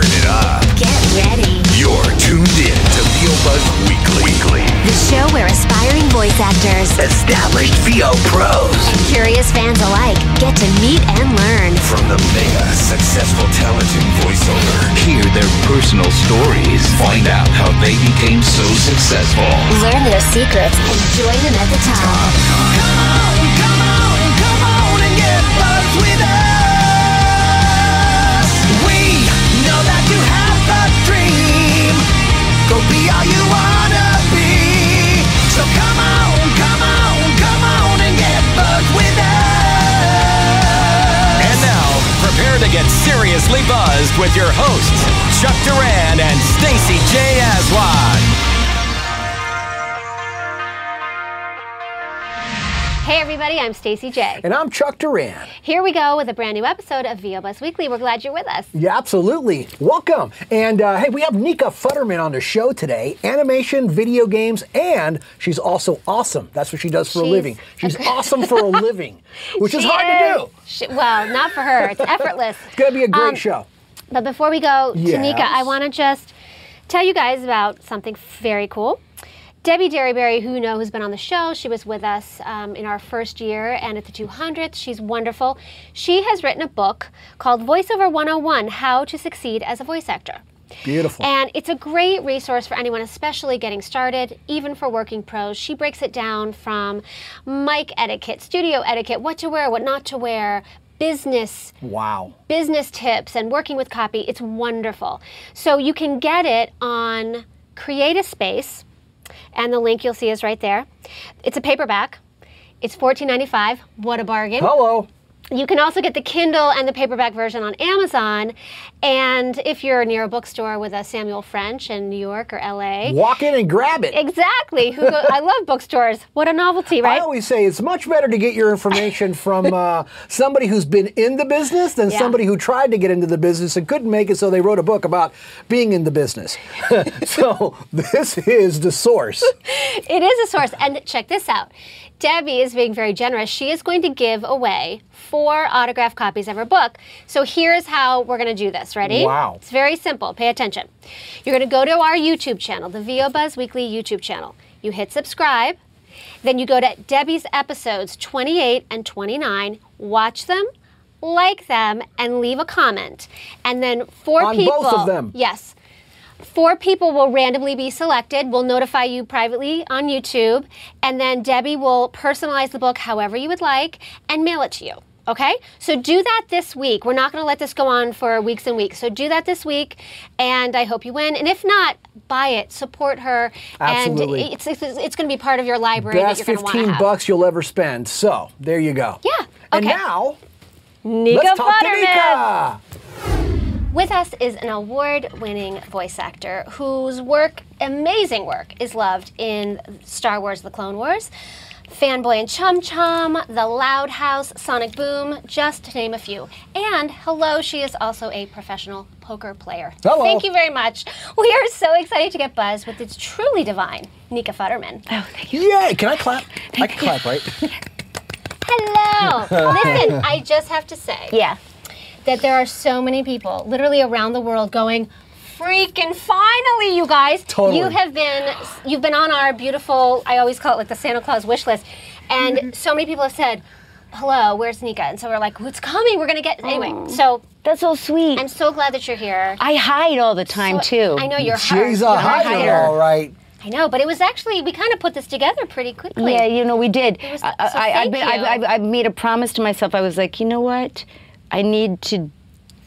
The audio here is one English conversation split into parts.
Turn it up. Get ready. You're tuned in to VO Buzz Weekly. Weekly. The show where aspiring voice actors Established VO pros. and curious fans alike get to meet and learn. From the mega successful talent in voiceover. Hear their personal stories. Find out how they became so successful. Learn their secrets and join them at the top. And get seriously buzzed with your hosts, Chuck Duran and Stacey J. Aswad. Hey everybody, I'm Stacey J. And I'm Chuck Duran. Here we go with a brand new episode of VO Buzz Weekly. We're glad you're with us. Yeah, absolutely. Welcome. And uh, hey, we have Nika Futterman on the show today. Animation, video games, and she's also awesome. That's what she does for a living. She's awesome for a living, which is hard to do. She- well, not for her. It's effortless. It's going to be a great Um, show. But before we go to Nika, I want to just tell you guys about something very cool. Debbie Derryberry, who you know who's been on the show, she was with us um, in our first year and at the 200th. She's wonderful. She has written a book called Voiceover 101 How to Succeed as a Voice Actor. Beautiful. And it's a great resource for anyone, especially getting started, even for working pros. She breaks it down from mic etiquette, studio etiquette, what to wear, what not to wear, business wow. business tips and working with copy. It's wonderful. So you can get it on Create a Space, and the link you'll see is right there. It's a paperback. It's $14.95. What a bargain. Hello. You can also get the Kindle and the paperback version on Amazon. And if you're near a bookstore with a Samuel French in New York or LA, Walk in and grab it. exactly. Who go, I love bookstores. What a novelty, right? I always say it's much better to get your information from uh, somebody who's been in the business than Yeah. somebody who tried to get into the business and couldn't make it, so they wrote a book about being in the business. so this is the source. It is a source. And check this out. Debbie is being very generous. She is going to give away four autographed copies of her book. So here's how we're going to do this. Ready? Wow. It's very simple. Pay attention. You're going to go to our YouTube channel, the VO Buzz Weekly YouTube channel. You hit subscribe. Then you go to Debbie's episodes 28 and 29, watch them, like them, and leave a comment. And then four On people. both of them? Yes. Four people will randomly be selected. We'll notify you privately on YouTube, and then Debbie will personalize the book however you would like and mail it to you. Okay? So do that this week. We're not going to let this go on for weeks and weeks. So do that this week, and I hope you win. And if not, buy it, support her, Absolutely. and it's, it's, it's going to be part of your library Best that you're going to 15 bucks you'll ever spend. So there you go. Yeah. And now, Nika let's talk to Nika. With us is an award winning voice actor whose work, amazing work, is loved in Star Wars The Clone Wars, Fanboy and Chum Chum, The Loud House, Sonic Boom, just to name a few. And hello, she is also a professional poker player. Hello. Thank you very much. We are so excited to get buzzed with this truly divine Nika Futterman. Oh, thank you. Yay! Can I clap? I can clap, right? Hello! Listen, I just have to say. Yeah. that there are so many people literally around the world going freaking finally you guys Totally. you have been you've been on our beautiful i always call it like the santa claus wish list and Mm-hmm. so many people have said hello where's nika and so we're like what's coming we're gonna get anyway so That's so sweet. i'm so glad that you're here I hide all the time too. i know you're She's a hider, all right. i know but it was actually we kind of put this together pretty quickly Yeah, you know, we did. was- I, so I, I've, thank been, I've, you. I've, I've made a promise to myself. I was like, you know what? I need to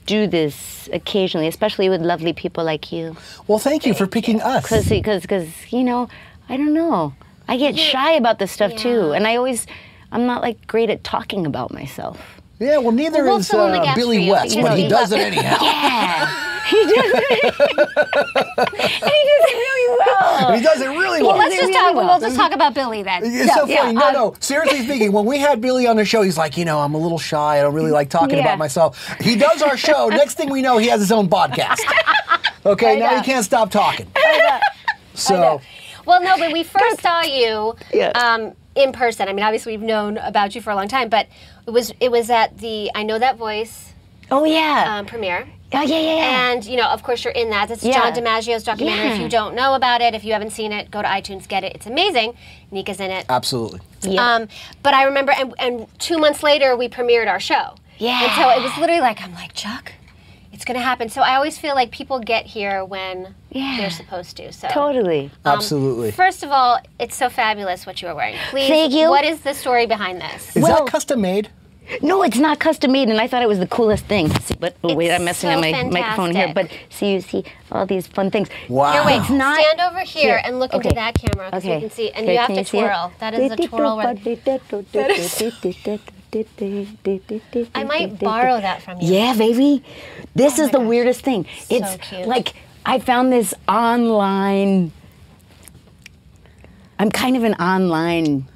do this occasionally, especially with lovely people like you. Well, thank you for picking us. Because, because, you know, I don't know. I get shy about this stuff too, and I always, I'm not like great at talking about myself. Yeah, well, neither Well, we'll is fill uh, Billy West, but he he does it anyhow. Yeah, he does it. and he does it really well. He does it really well well. let's just it talk well. we'll just talk about billy then It's so Yeah, funny. No, um, no. Seriously speaking, when we had Billy on the show, he's like, you know, I'm a little shy. I don't really like talking Yeah. about myself. He does our show. Next thing we know, he has his own podcast. Okay, now know. he can't stop talking. So, Well, no, when we first saw you Yeah. um, in person, I mean, obviously we've known about you for a long time, but it was it was at the I Know That Voice Oh yeah. um, premiere, Oh, yeah, yeah, yeah. And you know, of course, you're in that. It's Yeah. John DiMaggio's documentary. If you don't know about it, if you haven't seen it, go to iTunes, get it. It's amazing. Nika's in it. Absolutely. Yeah. Um, but I remember, and, and two months later, we premiered our show. Yeah. And so it was literally like, I'm like, Chuck, it's going to happen. So I always feel like people get here when Yeah. they're supposed to. So totally. um, Absolutely. First of all, it's so fabulous what you are wearing. Please, Thank you. what is the story behind this? Is Well- that custom made? No, it's not custom made, and I thought it was the coolest thing. See, but oh, wait, I'm messing so on my microphone here. But see, you see all these fun things. Wow. Here, wait, It's not- stand over here, Here, and look okay. into that camera so you can see. And you have to twirl. That is a twirl. Where I might borrow that from you. Yeah, baby. This Oh is the gosh. weirdest thing. It's cute. like I found this online. I'm kind of an online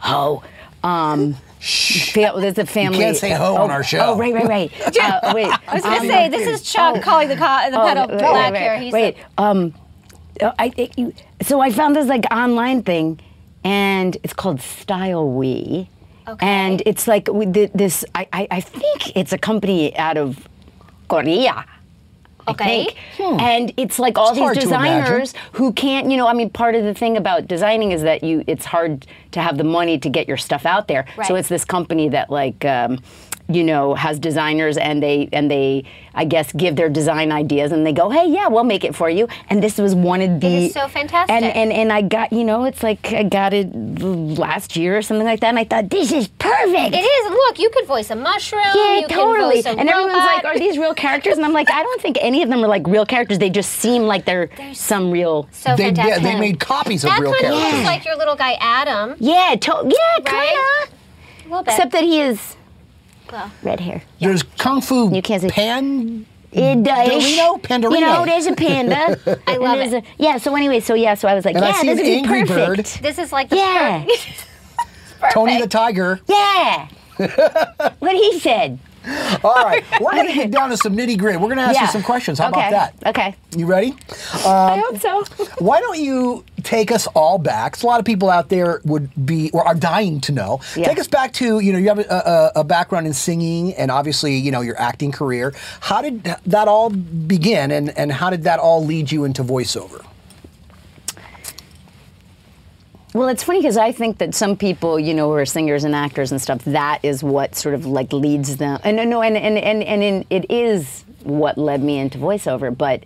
hoe. Um, fa- there's a family. can't say hoe on our show. Oh, right, right, right. uh, wait. I was going to say, this is Chuck calling the, co- the pedal wait, black wait, here. wait, He's wait. the- Um, uh, I think you. So I found this like online thing, and it's called Style We. Okay. And it's like we did this. I, I I think it's a company out of Korea. I Okay. think. And it's like all It's these designers who can't, you know, I mean, part of the thing about designing is that you, it's hard to have the money to get your stuff out there. So it's this company that like, um, you know, has designers and they and they, I guess, give their design ideas and they go, hey, yeah, we'll make it for you. And this was one of the. is so fantastic. And and and I got, you know, it's like I got it last year or something like that, and I thought this is perfect. It is. Look, you could voice a mushroom. Yeah, you totally. Can voice a and everyone's like, "Are these real characters?" And I'm like, "I don't think any of them are like real characters. They just seem like they're some real." so They, yeah, fantastic. they made copies of that real kind of characters. looks like your little guy Adam. Yeah, to- yeah, kind Right? of. A little bit. Except that he is Well, red hair. There's Kung Fu You can't say- Pan. It does. Dorino? Pandorino. You know, there's a panda. I love it. A, yeah. So anyway, so yeah, so I was like, And I yeah, see this an would be Angry Bird. perfect. this is like the Yeah. per- Tony the Tiger. Yeah. what he said. All right, we're going to get down to some nitty gritty. We're going to ask yeah. you some questions. How okay. about that? Okay. You ready? I um, hope so. Why don't you take us all back? a lot of people out there would be or are dying to know. Yeah. Take us back to you know you have a, a, a background in singing and obviously you know your acting career. How did that all begin, and and how did that all lead you into voiceover? Well, it's funny because I think that some people, you know, who are singers and actors and stuff, that is what sort of like leads them. And no, and and and and in, it is what led me into voiceover. But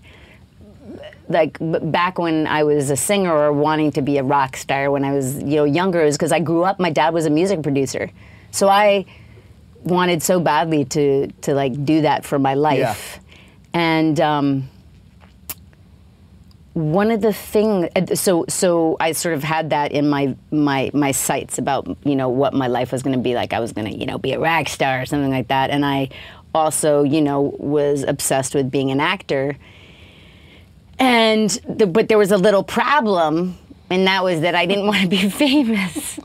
like back when I was a singer or wanting to be a rock star when I was you know younger, it was because I grew up. My dad was a music producer, so I wanted so badly to to like do that for my life, and. Um, one of the things uh, so so I sort of had that in my my my sights about you know what my life was going to be like. I was going to you know be a rock star or something like that. And I also you know was obsessed with being an actor. And the, but there was a little problem and that was that I didn't want to be famous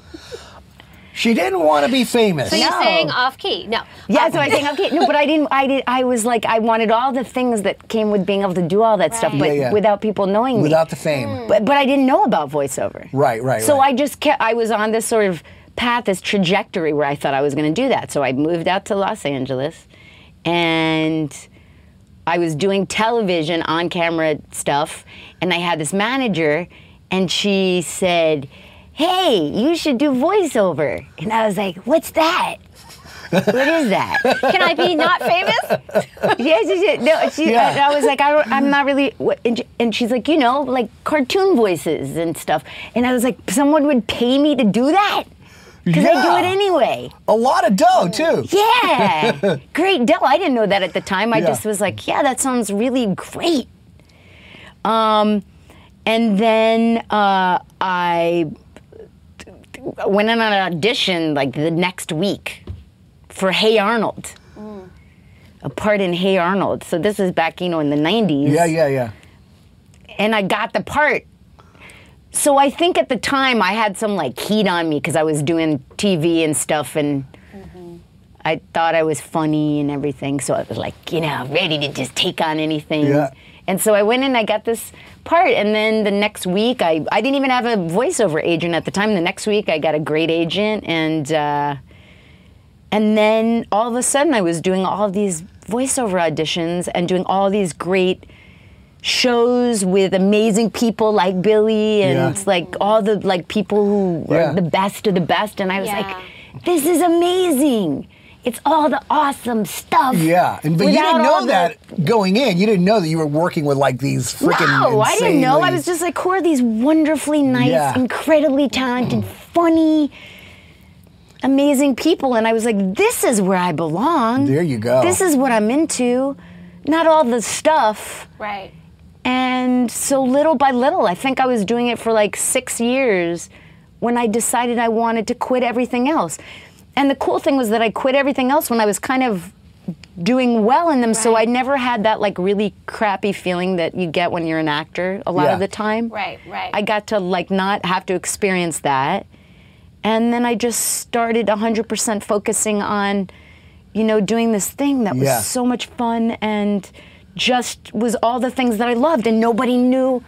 She didn't want to be famous. So you're No. saying off key? No. Yeah, so I think okay, no, but I didn't. I did. I was like, I wanted all the things that came with being able to do all that stuff, but Yeah, yeah. without people knowing me. Without the fame. Mm. But but I didn't know about voiceover. Right, right, So right. I just kept. I was on this sort of path, this trajectory where I thought I was going to do that. So I moved out to Los Angeles, and I was doing television on camera stuff, and I had this manager, and she said, "Hey, you should do voiceover," and I was like, "What's that?" what is that? Can I be not famous? yes, yes, yes. No, she, Yeah. I, I was like, I, I'm not really. what- And, and she's like, you know, like cartoon voices and stuff. And I was like, someone would pay me to do that because I do it anyway. A lot of dough too. Yeah, great dough. I didn't know that at the time. I Yeah. just was like, yeah, that sounds really great. Um, and then uh, I went in on an audition like the next week for Hey Arnold. Mm. A part in Hey Arnold. So this is back, you know, in the 90s Yeah, yeah, yeah. and I got the part. So I think at the time I had some like heat on me because I was doing TV and stuff, and mm-hmm. I thought I was funny and everything. So I was like, you know, ready to just take on anything. Yeah. And so I went and I got this part, and then the next week I I didn't even have a voiceover agent at the time. The next week I got a great agent, and uh, and then all of a sudden I was doing all of these voiceover auditions and doing all these great shows with amazing people like Billy and Yeah. like all the like people who Yeah. are the best of the best and I was Yeah. like this is amazing. It's all the awesome stuff. Yeah, and but you didn't all know the- that going in. You didn't know that you were working with like these freaking. No, I didn't know. I was just like, who are these wonderfully nice, Yeah. incredibly talented, funny, amazing people? And I was like, this is where I belong. There you go. This is what I'm into. Not all the stuff. Right. And so little by little, I think I was doing it for like six years when I decided I wanted to quit everything else. And the cool thing was that I quit everything else when I was kind of doing well in them. So I never had that like really crappy feeling that you get when you're an actor a lot Yeah. of the time. Right, right. I got to like not have to experience that. And then I just started 100% focusing on, you know, doing this thing that was Yeah. so much fun and just was all the things that I loved, and nobody knew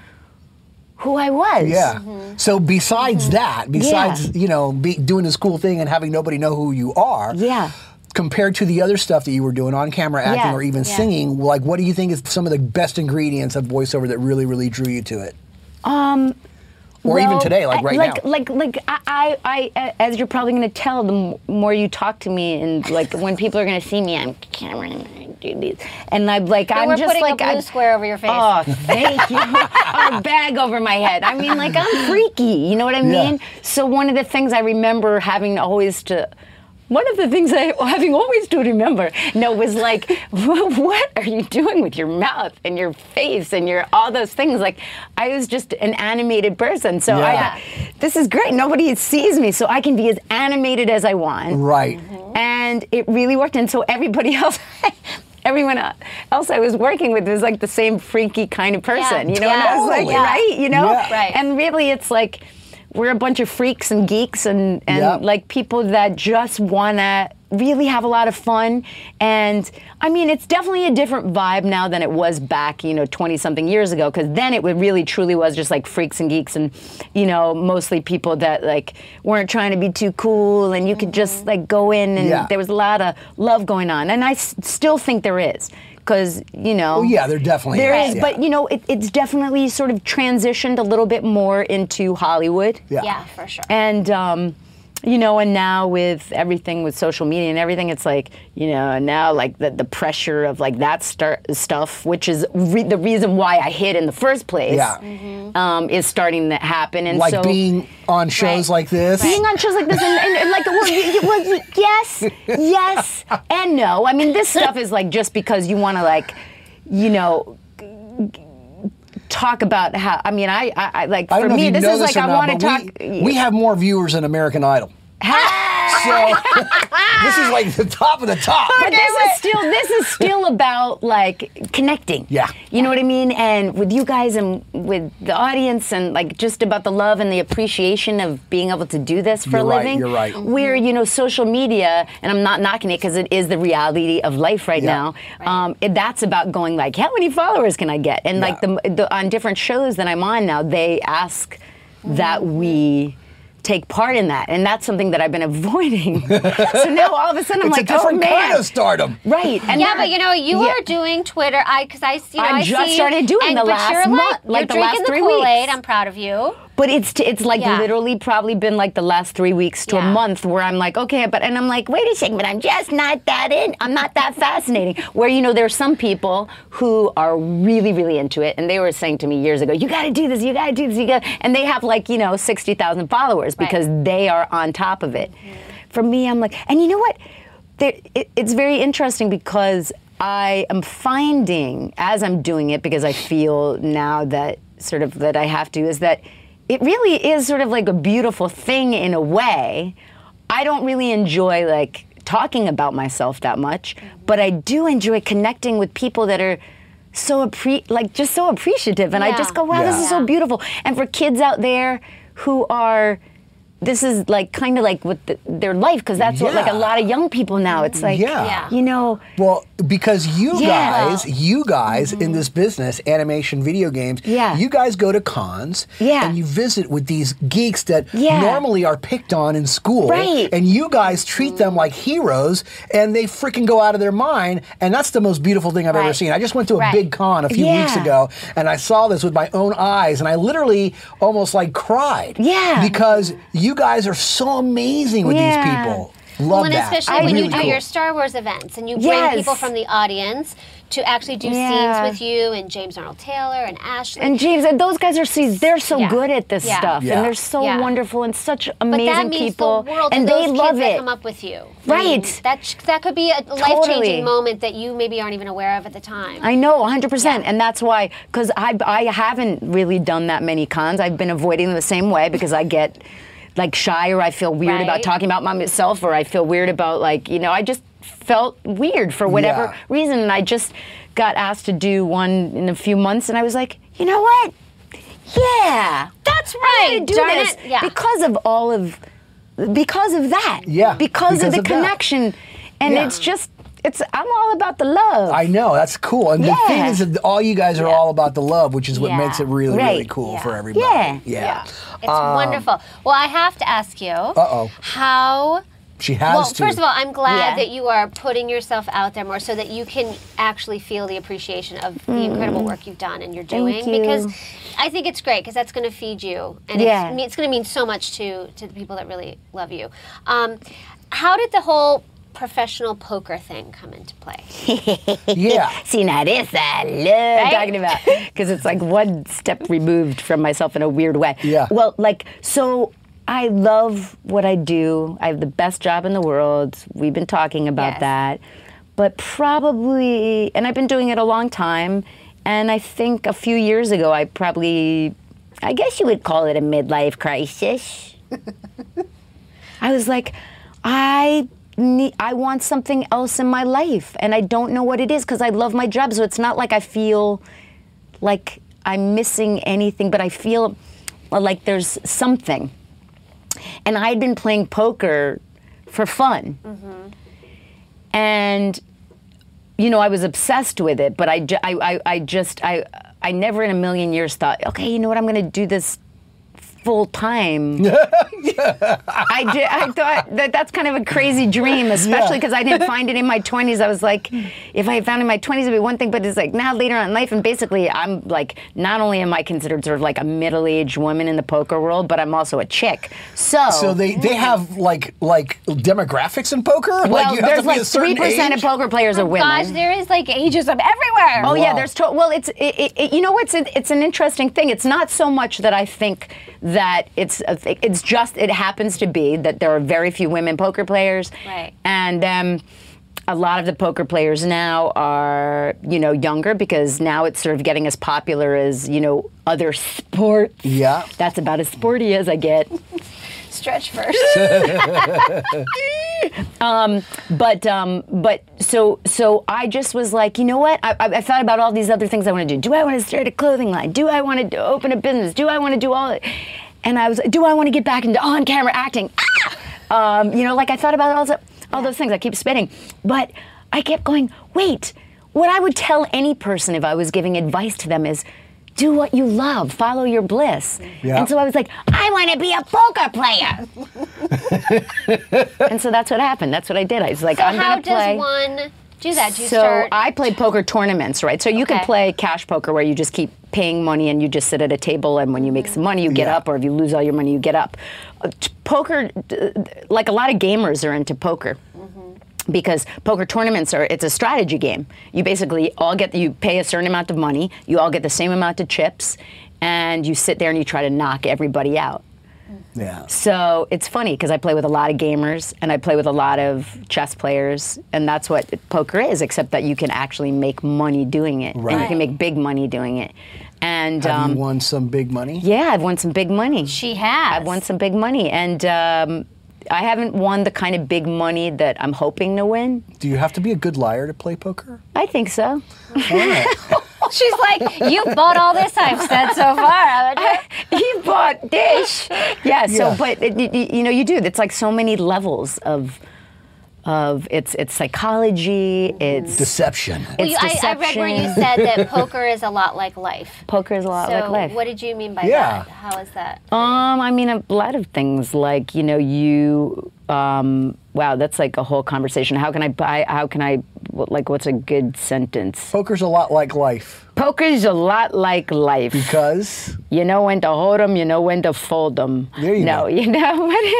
who I was. Yeah. Mm-hmm. So besides that, besides you know be, doing this cool thing and having nobody know who you are, Yeah. Compared to the other stuff that you were doing on camera acting Yeah. or even Yeah. singing, like what do you think is some of the best ingredients of voiceover that really, really drew you to it? Um. Or even today, like I- right like, now. Like, like, I, I, I, as you're probably going to tell, the m- more you talk to me, and like when people are going to see me, I'm camera and need. And I'm like, And I'm we're just putting like, a blue I'm, square over your face. Oh, thank you. a bag over my head. I mean, like I'm freaky. You know what I Yeah. mean? So one of the things I remember having always to. One of the things I having always to remember, no, was like, what are you doing with your mouth and your face and your all those things? Like, I was just an animated person, so Yeah. I, this is great. Nobody sees me, so I can be as animated as I want right. and it really worked. And so everybody else, everyone else I was working with was like the same freaky kind of person, Yeah. you know. and I was like, Totally. right, you know, Yeah. Right. And really, it's like we're a bunch of freaks and geeks and and Yeah. like people that just wanna really have a lot of fun and i mean it's definitely a different vibe now than it was back you know 20 something years ago because then it would really truly was just like freaks and geeks and you know mostly people that like weren't trying to be too cool and you could just like go in and Yeah. there was a lot of love going on and i s- still think there is because you know Oh, yeah, there definitely there is, is yeah. but you know it, it's definitely sort of transitioned a little bit more into hollywood Yeah. yeah, for sure. and um, you know, and now with everything with social media and everything, it's like you know now like the, the pressure of like that start stuff, which is re- the reason why I hit in the first place, Yeah. um, is starting to happen. And like so being on shows Right. like this. being on shows like this and, and, and like well, y- y- well, y- yes yes and no i mean this stuff is like just because you want to like you know talk about how i mean i i, I like I for me this is this like i want to talk we, we have more viewers than American Idol. So this is like the top of the top. but this is still this is still about like connecting. Yeah. You know what I mean? And with you guys and with the audience and like just about the love and the appreciation of being able to do this for You're a right, living. you're right. Where, you know, social media, and I'm not knocking it because it is the reality of life right Yeah. now. Um, it, that's about going like, how many followers can I get? And like the, the on different shows that I'm on now, they ask that we take part in that, and that's something that I've been avoiding. so now all of a sudden I'm it's like, a different oh man, kind of stardom. Right. And yeah, that- but you know, you yeah. are doing Twitter. I because I you know I I just see, started doing and, the but last you're month, like, like you're the drinking last the three Kool-Aid. weeks. I'm proud of you. But it's t- it's like Yeah. literally probably been like the last three weeks to Yeah. a month where I'm like, okay, but and I'm like, wait a second, but I'm just not that in. I'm not that fascinating. Where you know there's some people who are really really into it, and they were saying to me years ago, you got to do this, you got to do this, you got, and they have like you know sixty thousand followers Right. because they are on top of it. For me, I'm like, and you know what? There, it, it's very interesting because I am finding as I'm doing it because I feel now that sort of that I have to is that it really is sort of like a beautiful thing in a way. I don't really enjoy like talking about myself that much, but I do enjoy connecting with people that are so appre- like just so appreciative and I just go, wow, this Yeah. is so beautiful. And for kids out there who are this is like kind of like with the, their life because that's what like a lot of young people now. It's like Yeah. Yeah. you know, Well, because you Yeah. guys, you guys in this business, animation, video games, Yeah. you guys go to cons Yeah. and you visit with these geeks that Yeah. normally are picked on in school. Right. And you guys treat them like heroes and they freaking go out of their mind. And that's the most beautiful thing I've ever seen. I just went to a Right. big con a few weeks ago and I saw this with my own eyes and I literally almost like cried. Yeah. Because you guys are so amazing with Yeah. these people. Love Well, and that. especially when Really you do cool. your Star Wars events and you bring Yes. people from the audience to actually do Yeah. scenes with you and James Arnold Taylor and Ashley. And James, and those guys are see, they're so Yeah. good at this Yeah. stuff, Yeah. and they're so Yeah. wonderful and such but amazing that means people, the world and to they those love kids that it. come up with you. Right. I mean, that that could be a life Totally. changing moment that you maybe aren't even aware of at the time. I know, 100%. And that's why, because I, I haven't really done that many cons. I've been avoiding them the same way because I get like shy or I feel weird about talking about myself or I feel weird about like, you know, I just felt weird for whatever Yeah. reason. And I just got asked to do one in a few months and I was like, you know what? Yeah. That's I'm right. do Darn this. Yeah. because of all of because of that. Yeah, Because, because of the of that. connection. And Yeah. it's just it's I'm all about the love. I know that's cool, and the thing is that all you guys are all about the love, which is what Yeah. makes it really, really cool Yeah. for everybody. Yeah. yeah. It's wonderful. Well, I have to ask you. Uh Uh-oh. How She has well, to. first of all, I'm glad Yeah. that you are putting yourself out there more so that you can actually feel the appreciation of the incredible work you've done and you're doing. Mm. you. Because I think it's great because that's going to feed you, and Yeah. it's, it's going to mean so much to to the people that really love you. Um, how did the whole professional poker thing come into play? yeah. See, now this I love talking about because it's like one step removed from myself in a weird way. Yeah. Well, like, so I love what I do. I have the best job in the world. We've been talking about Yes. that. But probably, and I've been doing it a long time. And I think a few years ago, I probably, I guess you would call it a midlife crisis. I was like, I need, I want something else in my life, and I don't know what it is because I love my job. So it's not like I feel like I'm missing anything, but I feel like there's something. And I'd been playing poker for fun, mm-hmm. and you know I was obsessed with it. But I, I, I, I just, I, I never in a million years thought, okay, you know what, I'm going to do this full time. I did. I thought that that's kind of a crazy dream, especially Yeah. because I didn't find it in my 20s. I was like, if I had found it in my 20s, it'd be one thing. But it's like now later on in life, and basically, I'm like, not only am I considered sort of like a middle-aged woman in the poker world, but I'm also a chick. So, So they, they mm. have like like demographics in poker. well, like you have there's to be like three percent of poker players are oh, women. Gosh, there is like ageism everywhere. Oh yeah, there's to- well, it's it, it, it- you know what's it, it's an interesting thing. It's not so much that I think that it's a, thi- it's just it happens to be that there are very few women poker players, Right. And um, a lot of the poker players now are you know younger because now it's sort of getting as popular as you know other sports. Yeah. That's about as sporty as I get. Stretch first. But um, but so so I just was like, you know what? I, I I thought about all these other things I want to do. Do I want to start a clothing line? Do I want to open a business? Do I want to do all? it? And I was, do I want to get back into on-camera acting? Ah! Um, you know, like I thought about all, the, all those things. I keep spitting, but I kept going. Wait, what I would tell any person if I was giving advice to them is. Do what you love, follow your bliss. Yeah. And so I was like, I want to be a poker player. and so that's what happened. That's what I did. I was like, so I'm how going to play. does one do that? Do you so start? I play poker tournaments, right? So you can play cash poker where you just keep paying money and you just sit at a table and when you make some money you get Yeah. up or if you lose all your money you get up. Uh, Poker, d- like a lot of gamers are into poker. Because poker tournaments are, it's a strategy game. You basically all get, you pay a certain amount of money, you all get the same amount of chips, and you sit there and you try to knock everybody out. Yeah. So it's funny because I play with a lot of gamers and I play with a lot of chess players, and that's what poker is, except that you can actually make money doing it. And you can make big money doing it. And Have um, you won some big money? yeah, I've won some big money. she has. I've won some big money. And um, I haven't won the kind of big money that I'm hoping to win. Do you have to be a good liar to play poker? I think so. All right. She's like, you bought all this I've said so far. haven't you?" you bought dish. Yeah. So, Yeah. but it, y- y- you know, you do. It's like so many levels of of it's it's psychology. It's Deception. Well, you- it's I, I read where you said that poker is a lot like life. poker is a lot so like life. what did you mean by Yeah. that? How is that? Um, I mean, a lot of things like you know, you. Um, wow, that's like a whole conversation. How can I buy? How can I? Like, what's a good sentence? Poker's a lot like life Poker's a lot like life. because You know when to hold 'em, you know when to fold 'em. There you no, go. you know what?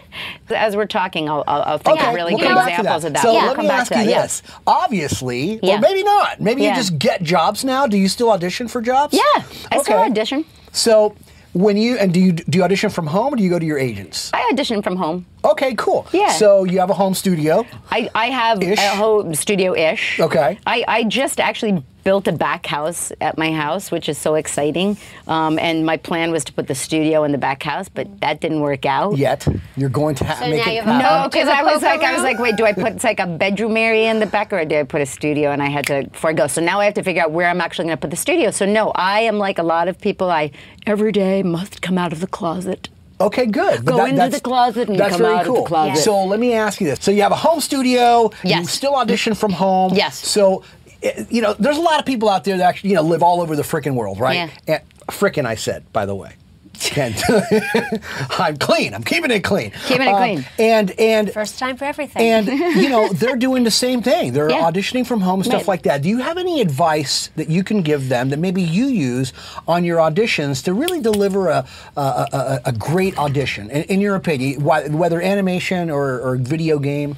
As we're talking, I'll, I'll, think Okay, of really we'll good come back to examples that. of that. So We'll let come me back ask you this. Obviously, Yeah. or maybe not. Maybe Yeah. you just get jobs now. Do you still audition for jobs? Yeah, I still audition. So when you and do you do you audition from home or do you go to your agents? I audition from home. Okay, cool. Yeah. So you have a home studio. I, I have Ish? a home studio-ish. Okay. I, I just actually built a back house at my house, which is so exciting. Um, and my plan was to put the studio in the back house, but that didn't work out. Yet you're going to ha- So make now it you have. No, because I was like, poker I was like, wait, do I put like a bedroom area in the back, or do I put a studio? And I had to forego. So now I have to figure out where I'm actually going to put the studio. So no, I am like a lot of people. I every day must come out of the closet. Okay, good. But Go into that's- the closet and that's come very out of the cool. closet. So let me ask you this: So you have a home studio. Yes. You still audition from home. Yes. So. eh, You know, there's a lot of people out there that actually, you know, live all over the frickin' world, right? Yeah. And frickin', I said, by the way. Can't- I'm clean. I'm keeping it clean. Keeping it Um, clean. And and First time for everything. and you know they're doing the same thing. They're Yeah. auditioning from home, stuff Right. like that. Do you have any advice that you can give them that maybe you use on your auditions to really deliver a a, a, a great audition? In, in your opinion, why- whether animation or, or video game.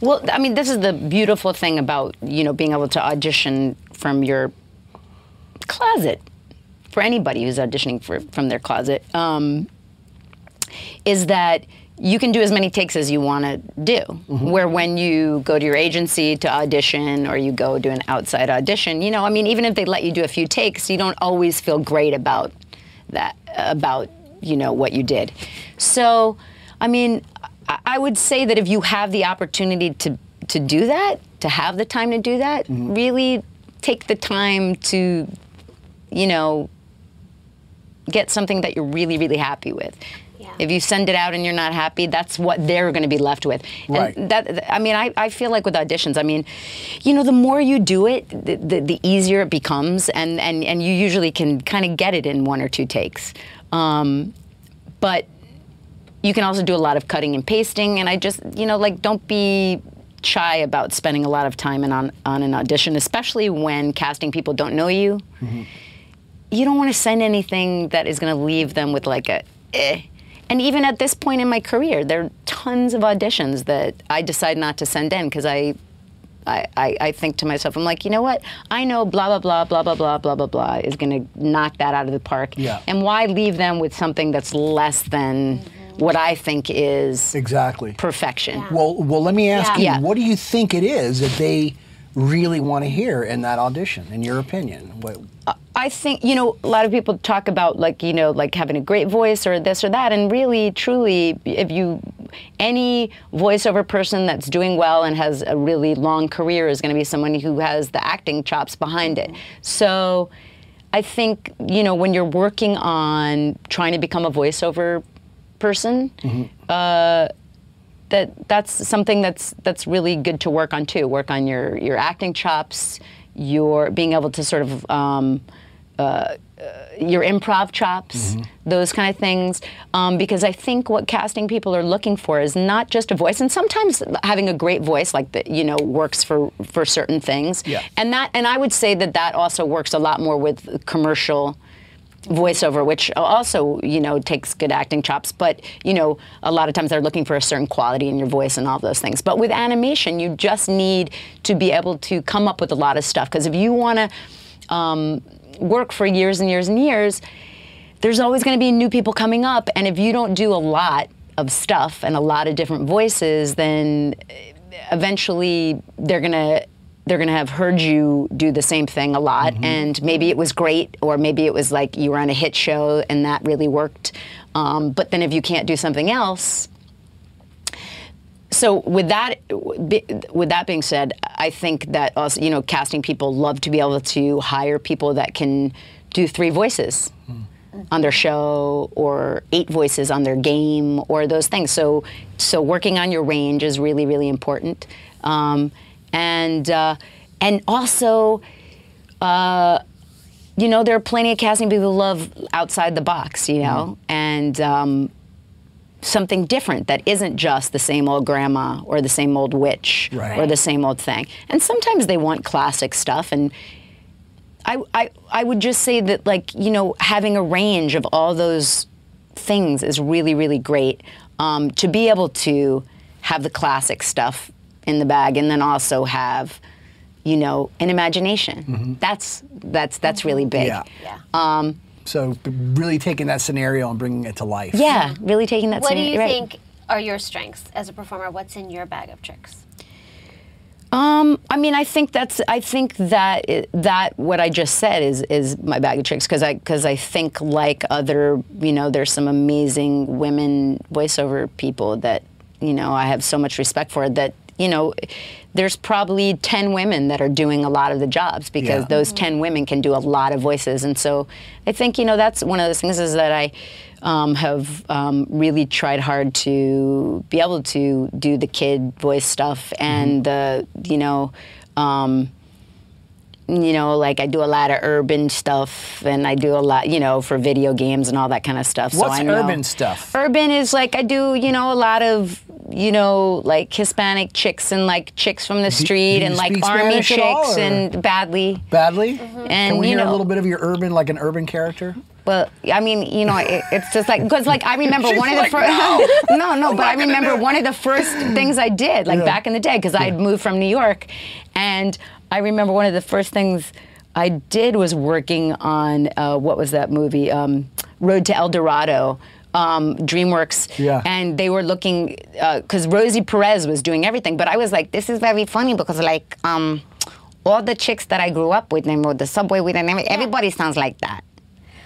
Well, I mean, this is the beautiful thing about you know being able to audition from your closet for anybody who's auditioning for, from their closet um, is that you can do as many takes as you want to do. Where when you go to your agency to audition or you go do an outside audition, you know, I mean, even if they let you do a few takes, you don't always feel great about that, about, you know, what you did. So, I mean, I, I would say that if you have the opportunity to, to do that, to have the time to do that, really take the time to, you know, get something that you're really, really happy with. Yeah. If you send it out and you're not happy, that's what they're going to be left with. Right. And that, I mean, I, I feel like with auditions, I mean, you know, the more you do it, the, the, the easier it becomes, and, and, and you usually can kind of get it in one or two takes. Um, but you can also do a lot of cutting and pasting, and I just, you know, like, don't be shy about spending a lot of time in on, on an audition, especially when casting people don't know you you don't want to send anything that is going to leave them with like a eh. And even at this point in my career, there are tons of auditions that I decide not to send in because I, I, I, I think to myself, I'm like, you know what? I know blah blah blah blah blah blah blah blah blah is going to knock that out of the park. Yeah. And why leave them with something that's less than what I think is Exactly. perfection? Well, well, let me ask Yeah. you, Yeah. what do you think it is that they really want to hear in that audition? In your opinion, what, I think you know a lot of people talk about like you know like having a great voice or this or that, and really, truly, if you any voiceover person that's doing well and has a really long career is going to be someone who has the acting chops behind it. So, I think you know when you're working on trying to become a voiceover person. Uh, that that's something that's that's really good to work on too. Work on your your acting chops, your being able to sort of um, uh, uh, your improv chops, those kind of things. Um, because I think what casting people are looking for is not just a voice, and sometimes having a great voice, like the, you know, works for for certain things. Yeah. And that and I would say that that also works a lot more with commercial voiceover, which also you know takes good acting chops. But you know, a lot of times they're looking for a certain quality in your voice and all those things. But with animation, you just need to be able to come up with a lot of stuff. Because if you want to um, work for years and years and years, there's always going to be new people coming up, and if you don't do a lot of stuff and a lot of different voices, then eventually they're going to they're going to have heard you do the same thing a lot and maybe it was great or maybe it was like you were on a hit show and that really worked um, but then if you can't do something else so with that with that being said i think that also you know casting people love to be able to hire people that can do three voices on their show or eight voices on their game or those things. So, so working on your range is really, really important. Um, and uh, and also, uh, you know, there are plenty of casting people who love outside the box, you know, and um, something different that isn't just the same old grandma or the same old witch Right. or the same old thing. And sometimes they want classic stuff and I, I, I would just say that like you know having a range of all those things is really really great um, to be able to have the classic stuff in the bag and then also have you know an imagination that's that's that's really big Yeah. Yeah. um, So really taking that scenario and bringing it to life. yeah really taking that What do you right. think are your strengths as a performer? What's in your bag of tricks? Um, I mean, I think that's. I think that i- that what I just said is is my bag of tricks because I because I think like other you know there's some amazing women voiceover people that you know I have so much respect for that you know there's probably 10 women that are doing a lot of the jobs because Yeah. those 10 women can do a lot of voices and so I think you know that's one of those things is that I um, have um, really tried hard to be able to do the kid voice stuff and the you know um, you know like I do a lot of urban stuff and I do a lot you know for video games and all that kind of stuff so What's I know- urban stuff? urban is like I do you know a lot of you know like Hispanic chicks and like chicks from the street do you and like army Spanish chicks and badly Badly? Mm-hmm. and Can we you hear know a little bit of your urban, like an urban character? well, I mean, you know, it, it's just like because like I remember one of the like, first. "No, no, no, but I remember one of the first things I did, like Yeah. back in the day, because I had moved from New York, and I remember one of the first things I did was working on uh, what was that movie, um, Road to El Dorado. Um, DreamWorks, Yeah. and they were looking because Rosie Perez was doing everything, but I was like, this is very funny because like um, all the chicks that I grew up with and rode the subway with, and every- everybody sounds like that.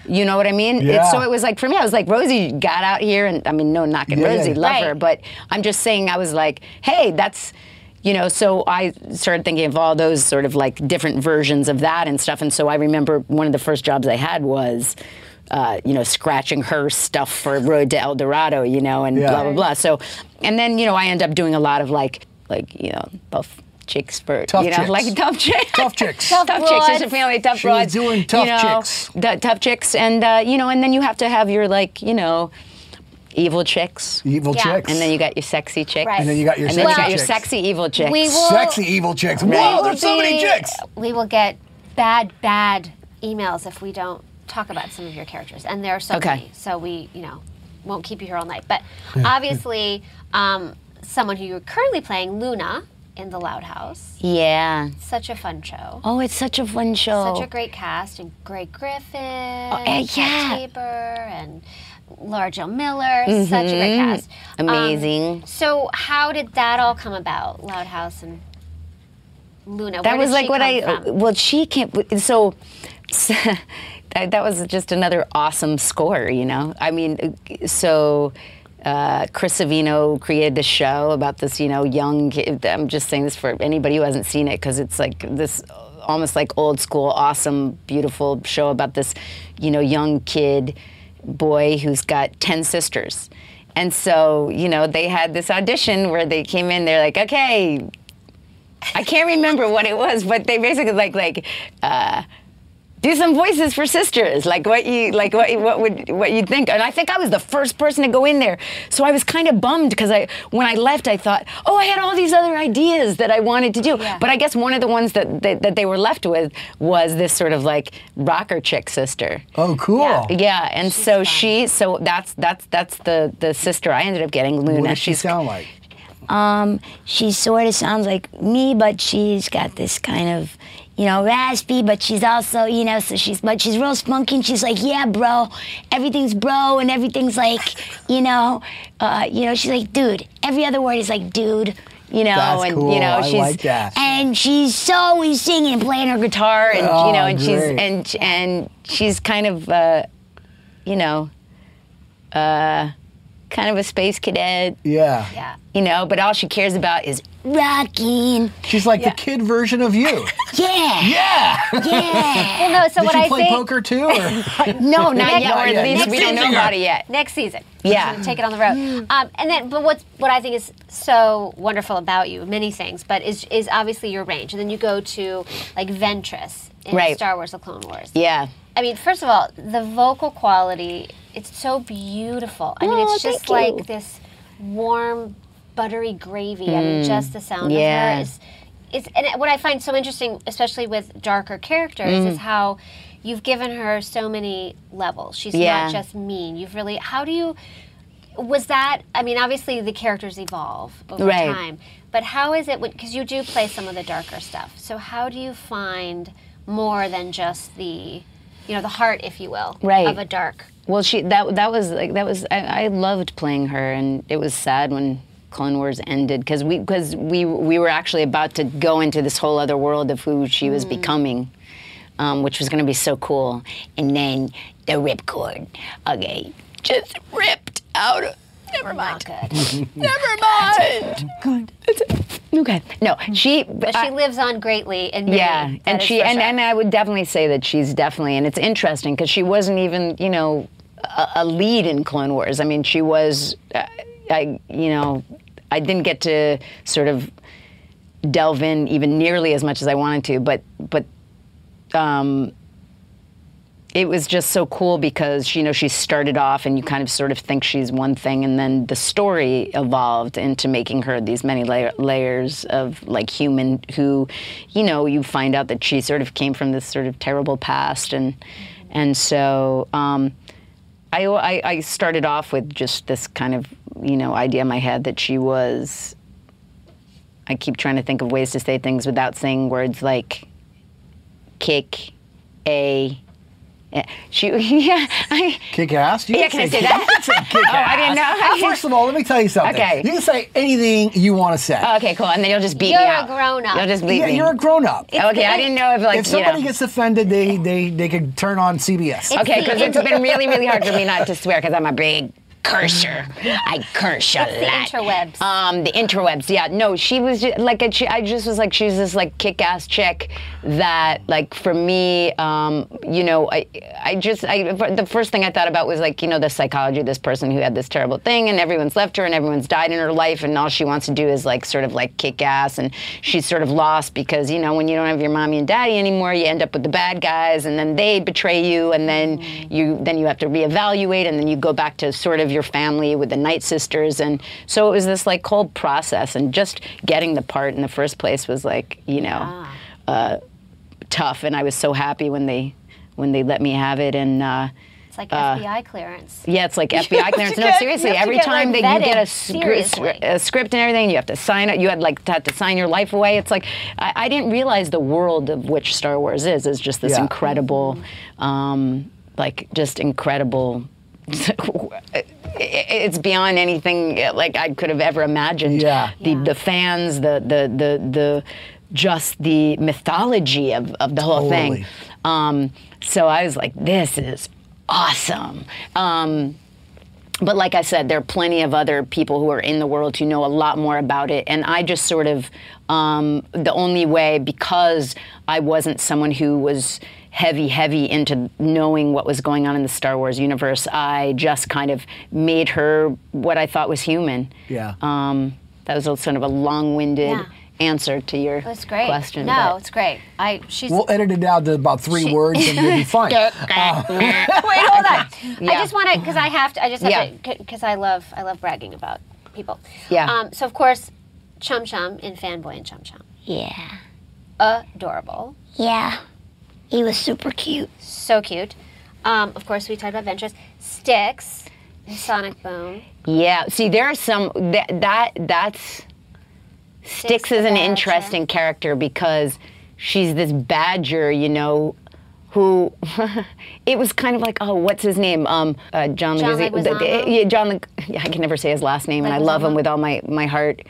You know what I mean? Yeah. It's, so it was like for me, I was like Rosie got out here, and I mean, no knocking Yeah, yeah. Rosie, love Right. her, but I'm just saying I was like, hey, that's. You know, so I started thinking of all those sort of like different versions of that and stuff. And so I remember one of the first jobs I had was, uh, you know, scratching her stuff for Road to El Dorado, you know, and Yeah. blah blah blah. So, and then you know, I end up doing a lot of like, like you know, buff chicks for Tough you know, chicks. like tough chicks, Tough chicks. tough, Tough chicks. There's a family tough She broads. doing tough you know, chicks. tough chicks, and uh, you know, and then you have to have your like, you know, evil chicks, Evil Yeah. chicks. and then you got your sexy chicks, Right. And then you got your and then you sexy got your sexy evil chicks. We will- Sexy evil chicks. Right. Whoa, will there's so many be- chicks. We will get bad, bad emails if we don't talk about some of your characters, and there are so Okay. many. So we, you know, won't keep you here all night. But obviously, um, someone who you're currently playing, Luna, in the Loud House. yeah. Such a fun show. Oh, it's such a fun show. Such a great cast, and Grey Griffin, eh, Chad yeah. Taber, and Lara Jill Miller. Such a great cast. Um, Amazing. so, how did that all come about? Loud House and Luna. that was like what I. from? Well, she came. So. that, that was just another awesome score, you know. I mean, so uh, Chris Savino created this show about this, you know, young. kid- I'm just saying this for anybody who hasn't seen it because it's like this almost like old school, awesome, beautiful show about this, you know, young kid boy who's got ten sisters. And so, you know, they had this audition where they came in, they're like, okay, I can't remember what it was, but they basically like like uh, do some voices for sisters, like what you like what what would what you'd think. And I think I was the first person to go in there, so I was kind of bummed because I when I left I thought, oh, I had all these other ideas that I wanted to do, Yeah. but I guess one of the ones that, that that they were left with was this sort of like rocker chick sister. Oh, cool. Yeah. Yeah, and so she, so that's that's that's the the sister I ended up getting, Luna. What does she She's sound like? Um, she sort of sounds like me, but she's got this kind of, you know, raspy, but she's also, you know, so she's, but she's real spunky and she's like, yeah, bro, everything's bro and everything's like, you know, uh, you know, she's like, dude. Every other word is like, dude. You know, That's and cool. you know, she's like that. and she's always singing and playing her guitar, and and you Oh, know, and she's great. and and she's kind of, uh, you know, uh, kind of a space cadet. Yeah. yeah. You know, but all she cares about is rocking. She's like the kid version of you. Yeah. Yeah. Yeah. Well, no. So Did what you I play think poker too? Or? No, not Next- yet. Or at Yeah, least next we don't know season. about it yet. next season. Yeah. Take it on the road. Um, and then, but what's what I think is so wonderful about you, many things, but is is obviously your range. And then you go to like Ventress in Right. Star Wars: The Clone Wars. Yeah. I mean, first of all, the vocal quality, it's so beautiful. I mean, Oh, it's just thank you. like this warm, buttery gravy. I mean, just the sound Mm. yeah. of her is, is. And what I find so interesting, especially with darker characters, Mm. is how you've given her so many levels. She's Yeah. not just mean. You've really, how do you, was that, I mean, obviously the characters evolve over Right. time, but how is it, because you do play some of the darker stuff, so how do you find more than just the, you know, the heart, if you will, Right. of a dark Well, she that that was like that was I, I loved playing her, and it was sad when Clone Wars ended because we because we we were actually about to go into this whole other world of who she was becoming, um, which was going to be so cool. And then the ripcord, okay, just ripped out. of Never mind. Never mind. Good. Okay. No, she. But she lives on greatly in me. Yeah, and she and, sure. and I would definitely say that she's definitely and it's interesting because she wasn't even you know a, a lead in Clone Wars. I mean, she was. Uh, I you know I didn't get to sort of delve in even nearly as much as I wanted to, but but. Um, it was just so cool because you know she started off and you kind of sort of think she's one thing and then the story evolved into making her these many layer, layers of like human who you know you find out that she sort of came from this sort of terrible past and and so um, I, I I started off with just this kind of you know idea in my head that she was I keep trying to think of ways to say things without saying words like kick a yeah, she yeah I Kick ass? You Yeah, can I say that? You can say kick Oh, I didn't ass. know. Uh, first of all, let me tell you something. Okay. You can say anything you want to say. okay cool and then you'll just beat You're me a grown-up. you'll just beat yeah, me you're a grown up. okay I didn't know if like if somebody you know. gets offended, they, they, they could turn on CBS. Okay, because it's been really, really hard for me not to swear because I'm a big cursor. I curse a What's the interwebs? Um, the interwebs. Yeah, no, she was just, like, a, she, I just was like, she's this like kick-ass chick that, like, for me, um, you know, I, I just, I, the first thing I thought about was like, you know, the psychology of this person who had this terrible thing, and everyone's left her, and everyone's died in her life, and all she wants to do is like, sort of like kick ass, and she's sort of lost because, you know, when you don't have your mommy and daddy anymore, you end up with the bad guys, and then they betray you, and then you, then you have to reevaluate, and then you go back to sort of your family with the Night Sisters, and so it was this like cold process, and just getting the part in the first place was like, you know, uh, tough, and I was so happy when they when they let me have it, and. Uh, It's like FBI clearance. yeah, it's like FBI clearance. No, get- seriously, you have to every get, time like, that you get a, vetted, scr- a script and everything, you have to sign it. You had like to have to sign your life away. It's like I, I didn't realize the world of which Star Wars is is just this Yeah. incredible, um, like just incredible. it's beyond anything like I could have ever imagined. Yeah. The Yeah. the fans, the the the the just the mythology of, of the whole Totally. thing. Um, so I was like, this is awesome. Um, but like I said, there are plenty of other people who are in the world who know a lot more about it. And I just sort of, um, the only way, because I wasn't someone who was heavy, heavy into knowing what was going on in the Star Wars universe, I just kind of made her what I thought was human. Yeah. Um, that was a sort of a long winded Yeah. Answer to your That's great. question. no, but- it's great. I she's We'll edit it down to about three She- words and you'll be fine. Wait, hold on. I Yeah. just want to because I have to. I just have Yeah. to because I love I love bragging about people. Yeah. Um, so of course, Chum Chum in Fanboy and Chum Chum, Yeah. adorable, Yeah. He was super cute. so cute. Um, of course, we talked about Ventress, Sticks, and Sonic Boom. Yeah. See, there are some that that that's Sticks is an Badger. interesting character because she's this badger, you know, who it was kind of like, oh, what's his name? Um, uh, John, John Leguizamo- the- Leguizamo? yeah, John. Leg- yeah, I can never say his last name, and I love him with all my my heart.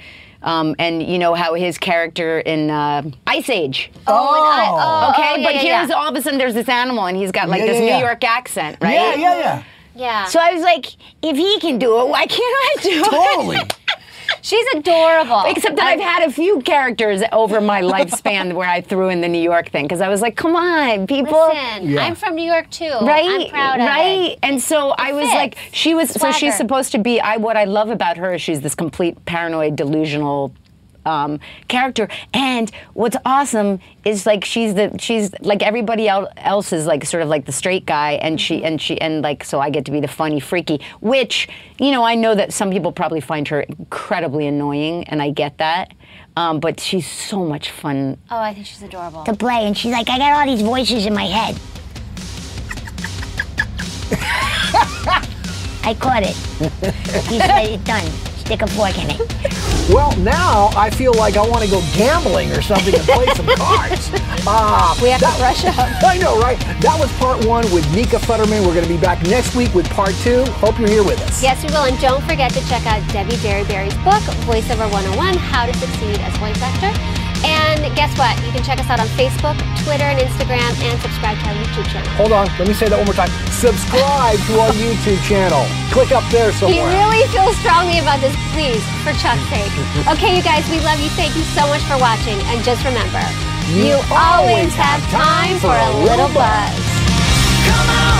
Um, and you know how his character in uh, Ice Age. Oh, and I- oh, okay, oh, yeah, but yeah, here's yeah. all of a sudden there's this animal, and he's got like Yeah, this yeah, New yeah. York accent, right? Yeah, yeah, yeah. Yeah. So I was like, if he can do it, why can't I do it? Totally. She's adorable. Except that I've had a few characters over my lifespan where I threw in the New York thing because I was like, come on, people. Listen, Yeah. I'm from New York too. Right, I'm proud of right, and so I was fits. like, she was, so she's supposed to be. I what I love about her is she's this complete paranoid, delusional um, character, and what's awesome is like she's the she's like everybody else is like sort of like the straight guy, and she and she and like so I get to be the funny, freaky, which you know I know that some people probably find her incredibly annoying, and I get that. Um, but she's so much fun Oh, I think she's adorable. to play, and she's like, I got all these voices in my head. I caught it. He said it's done. Stick a fork in it. Well, now I feel like I want to go gambling or something and play some cards. Ah, We have to that- brush up. I know, right? That was part one with Nika Futterman. We're going to be back next week with part two. Hope you're here with us. Yes, we will. And don't forget to check out Debi Derryberry's book, Voiceover 101 How to Succeed as Voice Actor. And guess what? You can check us out on Facebook, Twitter, and Instagram, and subscribe to our YouTube channel. Hold on. Let me say that one more time. Subscribe to our YouTube channel. Click up there He somewhere. really feels strongly about this, please, for Chuck's sake. Okay, you guys, we love you. Thank you so much for watching. And just remember, you, always have time for a little buzz. Come on,